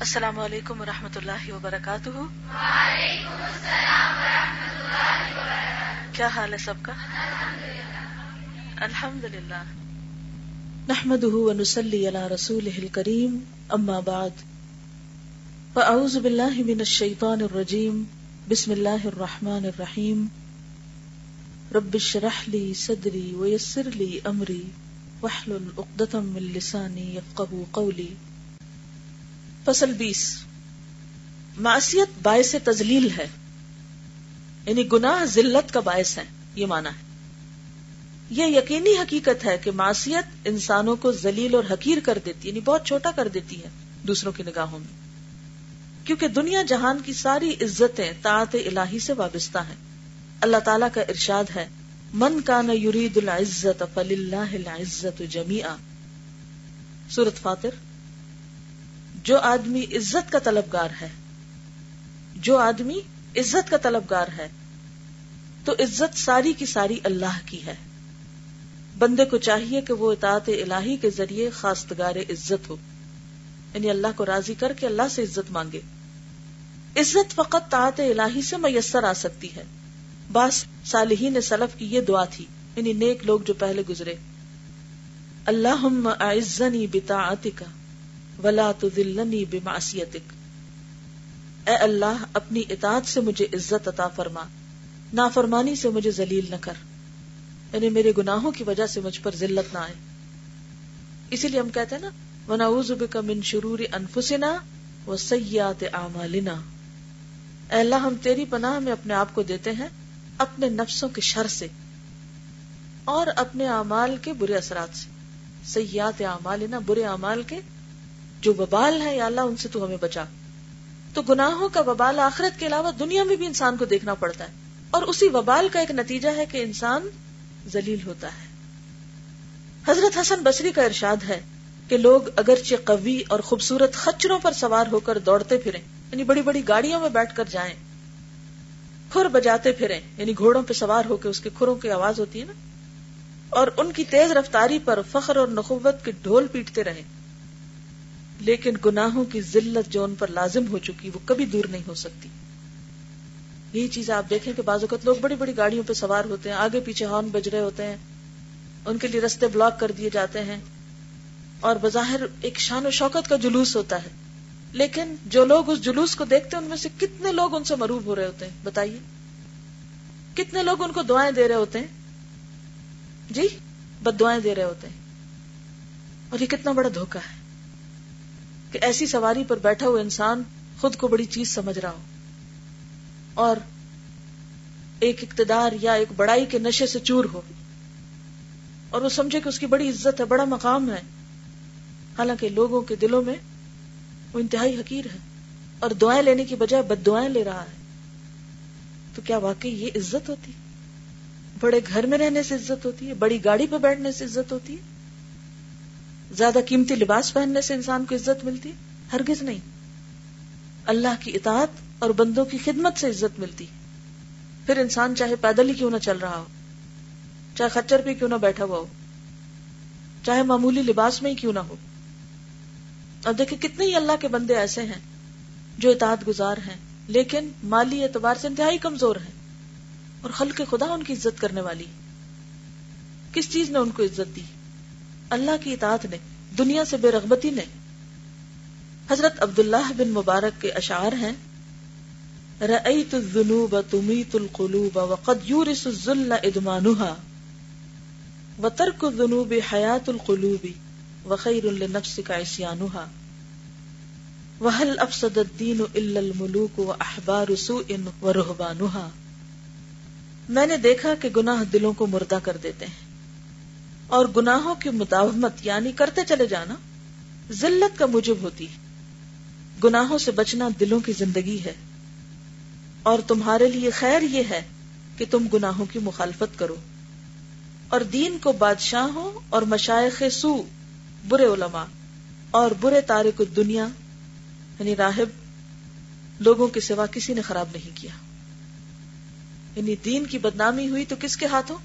السلام علیکم ورحمۃ اللہ وبرکاتہ۔ کیا حال ہے سب کا؟ الحمد للہ نحمد ونسلی علی رسول کریم اما بعد۔ فاعوذ باللہ من الشیطان الرجیم بسم اللہ الرحمن الرحیم۔ رب اشرح لی صدری ویسر لی امری واحلل عقدۃ من لسانی یفقهوا قولی۔ فصل بیس۔ معصیت باعث تزلیل ہے۔ یعنی گناہ ذلت کا باعث ہے، یہ مانا ہے۔ یہ یقینی حقیقت ہے کہ معصیت انسانوں کو ذلیل اور حقیر کر دیتی یعنی بہت چھوٹا کر دیتی ہے دوسروں کی نگاہوں میں۔ کیونکہ دنیا جہان کی ساری عزتیں طاعت الہی سے وابستہ ہیں۔ اللہ تعالیٰ کا ارشاد ہے، من کا نہ یورید العزت فل اللہ العزت جمیع سورت فاتر جو آدمی عزت کا طلبگار ہے، جو آدمی عزت کا طلبگار ہے، تو عزت ساری کی ساری اللہ کی ہے۔ بندے کو چاہیے کہ وہ اطاعت الہی کے ذریعے خاصگار عزت ہو۔ یعنی اللہ کو راضی کر کے اللہ سے عزت مانگے۔ عزت فقط طاعت الہی سے میسر آ سکتی ہے۔ باس صالحین سلف کی یہ دعا تھی یعنی نیک لوگ جو پہلے گزرے۔ اللہ اعزنی بطاعتک۔ ولا تذلنی بمعصیتک اے اللہ، اپنی اطاعت سے مجھے عزت عطا فرما۔ نافرمانی سے مجھے ذلیل نہ کر۔ یعنی میرے گناہوں کی وجہ سے مجھ پر ذلت نہ آئے۔ اسی لیے ہم کہتے ہیں نا، ونعوذ بک من شرور انفسنا وسیئات اعمالنا اے اللہ، ہم تیری پناہ میں اپنے آپ کو دیتے ہیں، اپنے نفسوں کے شر سے۔ اور اپنے اعمال کے برے اثرات سے۔ سیئات اعمالنا، برے اعمال کے جو وبال ہے، یا اللہ ان سے تو ہمیں بچا۔ تو گناہوں کا وبال آخرت کے علاوہ دنیا میں بھی انسان کو دیکھنا پڑتا ہے۔ اور اسی وبال کا ایک نتیجہ ہے کہ انسان ذلیل ہوتا ہے۔ حضرت حسن بصری کا ارشاد ہے کہ لوگ اگرچہ قوی اور خوبصورت خچروں پر سوار ہو کر دوڑتے پھریں یعنی بڑی بڑی گاڑیوں میں بیٹھ کر جائیں، کھر بجاتے پھریں یعنی گھوڑوں پہ سوار ہو کے اس کے کھروں کی آواز ہوتی ہے نا۔ اور ان کی تیز رفتاری پر فخر اور نخوت کے ڈھول پیٹتے رہیں۔ لیکن گناہوں کی ذلت جو ان پر لازم ہو چکی، وہ کبھی دور نہیں ہو سکتی۔ یہی چیز آپ دیکھیں کہ بعض اوقات لوگ بڑی بڑی گاڑیوں پہ سوار ہوتے ہیں، آگے پیچھے ہارن بج رہے ہوتے ہیں، ان کے لیے رستے بلاک کر دیے جاتے ہیں۔ اور بظاہر ایک شان و شوکت کا جلوس ہوتا ہے۔ لیکن جو لوگ اس جلوس کو دیکھتے ہیں، ان میں سے کتنے لوگ ان سے مروب ہو رہے ہوتے ہیں؟ بتائیے۔ کتنے لوگ ان کو دعائیں دے رہے ہوتے ہیں؟ جی بد دعائیں دے رہے ہوتے ہیں۔ اور یہ کتنا بڑا دھوکا ہے۔ کہ ایسی سواری پر بیٹھا ہوا انسان خود کو بڑی چیز سمجھ رہا ہو۔ اور ایک اقتدار یا ایک بڑائی کے نشے سے چور ہو۔ اور وہ سمجھے کہ اس کی بڑی عزت ہے، بڑا مقام ہے۔ حالانکہ لوگوں کے دلوں میں وہ انتہائی حقیر ہے اور دعائیں لینے کی بجائے بد دعائیں لے رہا ہے۔ تو کیا واقعی یہ عزت ہوتی؟ بڑے گھر میں رہنے سے عزت ہوتی ہے؟ بڑی گاڑی پہ بیٹھنے سے عزت ہوتی ہے؟ زیادہ قیمتی لباس پہننے سے انسان کو عزت ملتی، ہرگز نہیں۔ اللہ کی اطاعت اور بندوں کی خدمت سے عزت ملتی۔ پھر انسان چاہے پیدل ہی کیوں نہ چل رہا ہو، چاہے خچر پہ کیوں نہ بیٹھا ہوا ہو، چاہے معمولی لباس میں ہی کیوں نہ ہو۔ اور دیکھیں کتنے ہی اللہ کے بندے ایسے ہیں جو اطاعت گزار ہیں، لیکن مالی اعتبار سے انتہائی کمزور ہیں اور خلق خدا ان کی عزت کرنے والی۔ کس چیز نے ان کو عزت دی؟ اللہ کی اطاعت نے، دنیا سے بے رغبتی نے۔ حضرت عبداللہ بن مبارک کے اشعار ہیں رأيت الذنوب تميت القلوب وقد يورث الذل ادمانها وترك الذنوب حياة القلوب وخير لنفسك عصيانها وهل افسد الدين الا الملوك واحبار سوء ورهبانها میں نے دیکھا کہ گناہ دلوں کو مردہ کر دیتے ہیں۔ اور گناہوں کی مداومت یعنی کرتے چلے جانا، ذلت کا موجب ہوتی گناہوں سے بچنا دلوں کی زندگی ہے۔ اور تمہارے لیے خیر یہ ہے کہ تم گناہوں کی مخالفت کرو۔ اور دین کو بادشاہوں اور مشائق سو، برے علماء اور برے تارک دنیا یعنی راہب، لوگوں کے سوا کسی نے خراب نہیں کیا۔ یعنی دین کی بدنامی ہوئی تو کس کے ہاتھوں؟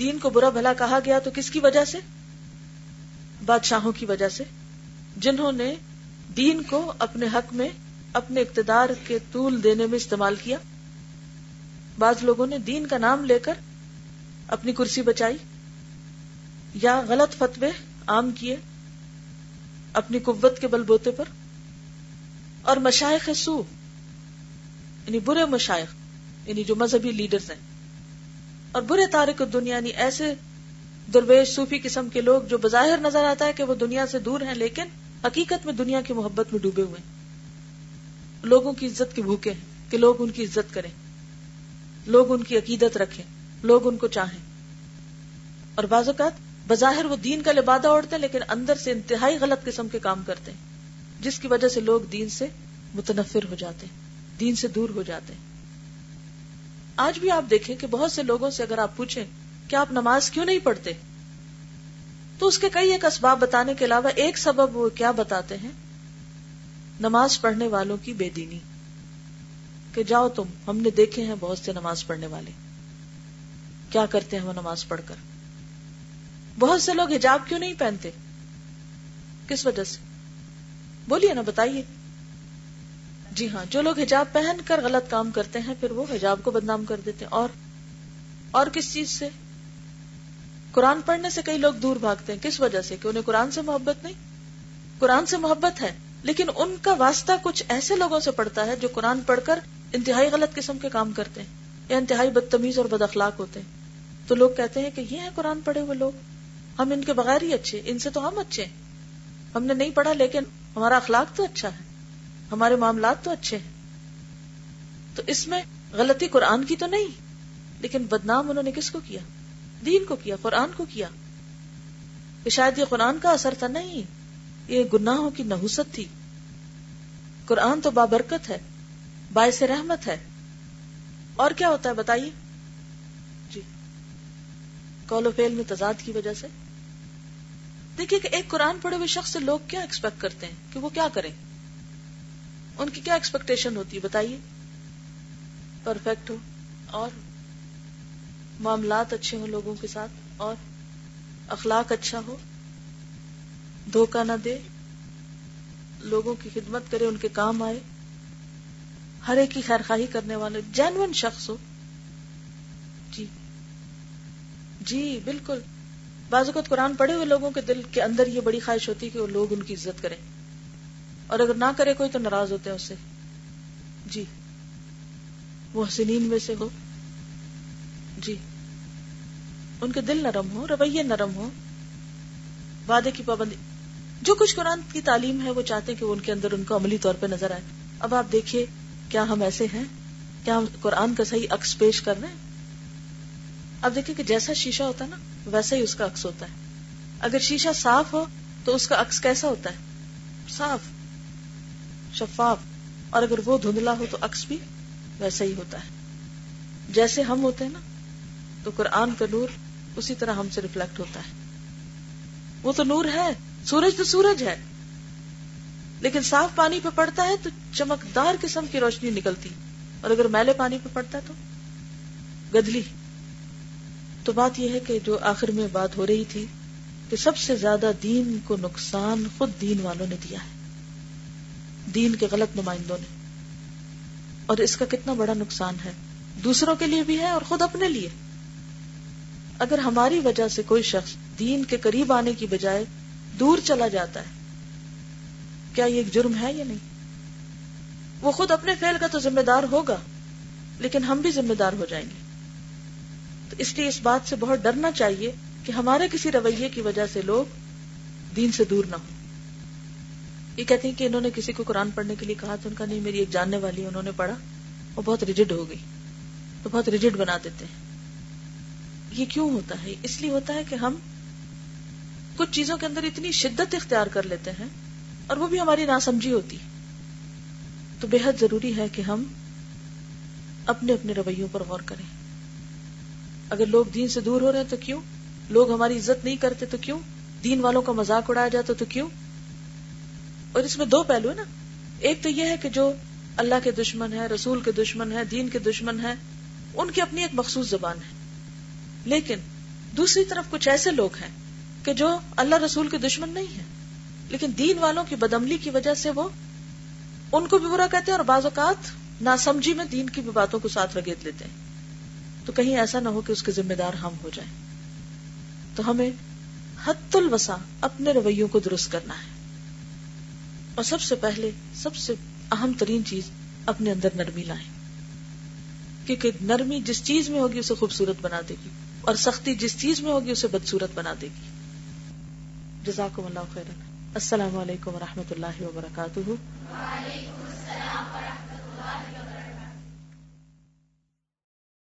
دین کو برا بھلا کہا گیا تو کس کی وجہ سے؟ بادشاہوں کی وجہ سے۔ جنہوں نے دین کو اپنے حق میں، اپنے اقتدار کے طول دینے میں استعمال کیا۔ بعض لوگوں نے دین کا نام لے کر اپنی کرسی بچائی یا غلط فتوے عام کیے اپنی قوت کے بل بوتے پر۔ اور مشائق سو یعنی برے مشائق یعنی جو مذہبی لیڈرز ہیں۔ اور برے تارک دنیا یعنی ایسے درویش صوفی قسم کے لوگ جو بظاہر نظر آتا ہے کہ وہ دنیا سے دور ہیں، لیکن حقیقت میں دنیا کی محبت میں ڈوبے ہوئے ہیں۔ لوگوں کی عزت کے بھوکے ہیں کہ لوگ ان کی عزت کریں۔ لوگ ان کی عقیدت رکھیں۔ لوگ ان کو چاہیں۔ اور بعض اوقات بظاہر وہ دین کا لبادہ اوڑھتے ہیں، لیکن اندر سے انتہائی غلط قسم کے کام کرتے ہیں، جس کی وجہ سے لوگ دین سے متنفر ہو جاتے ہیں، دین سے دور ہو جاتے ہیں۔ آج بھی آپ دیکھیں کہ بہت سے لوگوں سے اگر آپ پوچھیں کہ آپ نماز کیوں نہیں پڑھتے؟ تو اس کے کئی ایک اسباب بتانے کے علاوہ ایک سبب وہ کیا بتاتے ہیں؟ نماز پڑھنے والوں کی بے دینی۔ کہ جاؤ تم، ہم نے دیکھے ہیں بہت سے نماز پڑھنے والے۔ کیا کرتے ہیں وہ نماز پڑھ کر؟ بہت سے لوگ حجاب کیوں نہیں پہنتے؟ کس وجہ سے؟ بولیے نا، بتائیے۔ جی ہاں جو لوگ حجاب پہن کر غلط کام کرتے ہیں، پھر وہ حجاب کو بدنام کر دیتے ہیں۔ اور اور کس چیز سے؟ قرآن پڑھنے سے کئی لوگ دور بھاگتے ہیں۔ کس وجہ سے؟ کہ انہیں قرآن سے محبت نہیں؟ قرآن سے محبت ہے، لیکن ان کا واسطہ کچھ ایسے لوگوں سے پڑتا ہے جو قرآن پڑھ کر انتہائی غلط قسم کے کام کرتے ہیں یا انتہائی بدتمیز اور بد اخلاق ہوتے ہیں۔ تو لوگ کہتے ہیں کہ یہ ہے قرآن پڑھے ہوئے لوگ۔ ہم ان کے بغیر ہی اچھے، ان سے تو ہم اچھے ہیں۔ ہم نے نہیں پڑھا، لیکن ہمارا اخلاق تو اچھا ہے۔ ہمارے معاملات تو اچھے ہیں۔ تو اس میں غلطی قرآن کی تو نہیں، لیکن بدنام انہوں نے کس کو کیا؟ دین کو کیا، قرآن کو کیا؟ کہ شاید یہ قرآن کا اثر تھا؟ نہیں، یہ گناہوں کی نحوست تھی۔ قرآن تو بابرکت ہے، باعث رحمت ہے۔ اور کیا ہوتا ہے بتائیے؟ جی کال و فیل میں تضاد کی وجہ سے۔ دیکھیے کہ ایک قرآن پڑھے ہوئے شخص سے لوگ کیا ایکسپیکٹ کرتے ہیں؟ کہ وہ کیا کریں؟ ان کی کیا ایکسپیکٹیشن ہوتی ہے؟ بتائیے۔ پرفیکٹ ہو۔ اور معاملات اچھے ہوں لوگوں کے ساتھ، اور اخلاق اچھا ہو۔ دھوکہ نہ دے۔ لوگوں کی خدمت کرے، ان کے کام آئے۔ ہر ایک کی خیر خواہی کرنے والے جینون شخص ہو۔ جی۔ جی بالکل۔ بعض اوقات قرآن پڑھے ہوئے لوگوں کے دل کے اندر یہ بڑی خواہش ہوتی ہے کہ وہ لوگ ان کی عزت کریں۔ اور اگر نہ کرے کوئی تو ناراض ہوتے ہیں اس سے۔ جی۔ وہ میں سے ہو۔ جی۔ ان کے دل نرم ہو رویے نرم ہو وعدے کی پابندی۔ جو کچھ قرآن کی تعلیم ہے، وہ چاہتے کہ ان کے اندر ان کو عملی طور پہ نظر آئے۔ اب آپ دیکھیے کیا ہم ایسے ہیں؟ کیا ہم قرآن کا صحیح عکس پیش کر رہے ہیں؟ اب دیکھیں کہ جیسا شیشہ ہوتا ہے نا، ویسا ہی اس کا عکس ہوتا ہے۔ اگر شیشہ صاف ہو تو اس کا عکس کیسا ہوتا ہے؟ صاف۔ شفاف اور اگر وہ دھندلا ہو تو عکس بھی ویسا ہی ہوتا ہے۔ جیسے ہم ہوتے ہیں نا، تو قرآن کا نور اسی طرح ہم سے ریفلیکٹ ہوتا ہے۔ وہ تو نور ہے، سورج تو سورج ہے، لیکن صاف پانی پہ پڑتا ہے تو چمکدار قسم کی روشنی نکلتی۔ اور اگر میلے پانی پہ پڑتا ہے تو گدلی۔ تو بات یہ ہے کہ جو آخر میں بات ہو رہی تھی کہ سب سے زیادہ دین کو نقصان خود دین والوں نے دیا ہے۔ دین کے غلط نمائندوں نے۔ اور اس کا کتنا بڑا نقصان ہے۔ دوسروں کے لیے بھی ہے اور خود اپنے لیے۔ اگر ہماری وجہ سے کوئی شخص دین کے قریب آنے کی بجائے دور چلا جاتا ہے، کیا یہ ایک جرم ہے یا نہیں؟ وہ خود اپنے فیل کا تو ذمہ دار ہوگا، لیکن ہم بھی ذمہ دار ہو جائیں گے۔ تو اس لیے اس بات سے بہت ڈرنا چاہیے کہ ہمارے کسی رویے کی وجہ سے لوگ دین سے دور نہ ہوں۔ یہ کہتے ہیں کہ انہوں نے کسی کو قرآن پڑھنے کے لیے کہا تو ان کا نہیں، میری ایک جاننے والی انہوں نے پڑھا، وہ بہت ریجڈ ہو گئی تو بہت ریجڈ بنا دیتے ہیں۔ یہ کیوں ہوتا ہے؟ اس لیے ہوتا ہے کہ ہم کچھ چیزوں کے اندر اتنی شدت اختیار کر لیتے ہیں اور وہ بھی ہماری ناسمجھی ہوتی۔ تو بے حد ضروری ہے کہ ہم اپنے اپنے رویوں پر غور کریں۔ اگر لوگ دین سے دور ہو رہے ہیں تو کیوں؟ لوگ ہماری عزت نہیں کرتے تو کیوں؟ دین والوں کا مذاق اڑایا جاتا تو کیوں؟ اور اس میں دو پہلو ہے نا۔ ایک تو یہ ہے کہ جو اللہ کے دشمن ہے رسول کے دشمن ہے دین کے دشمن ہے ان کی اپنی ایک مخصوص زبان ہے۔ لیکن دوسری طرف کچھ ایسے لوگ ہیں کہ جو اللہ رسول کے دشمن نہیں ہیں، لیکن دین والوں کی بدملی کی وجہ سے وہ ان کو بھی برا کہتے ہیں اور بعض اوقات ناسمجھی میں دین کی بھی باتوں کو ساتھ رگیت لیتے ہیں۔ تو کہیں ایسا نہ ہو کہ اس کے ذمہ دار ہم ہو جائیں۔ تو ہمیں حت الوسا اپنے رویوں کو درست کرنا ہے۔ اور سب سے پہلے، سب سے اہم ترین چیز اپنے اندر نرمی لائیں۔ کیونکہ نرمی جس چیز میں ہوگی اسے خوبصورت بنا دے گی، اور سختی جس چیز میں ہوگی اسے بدصورت بنا دے گی۔ جزاکم اللہ خیر السلام علیکم و رحمۃ اللہ وبرکاتہ۔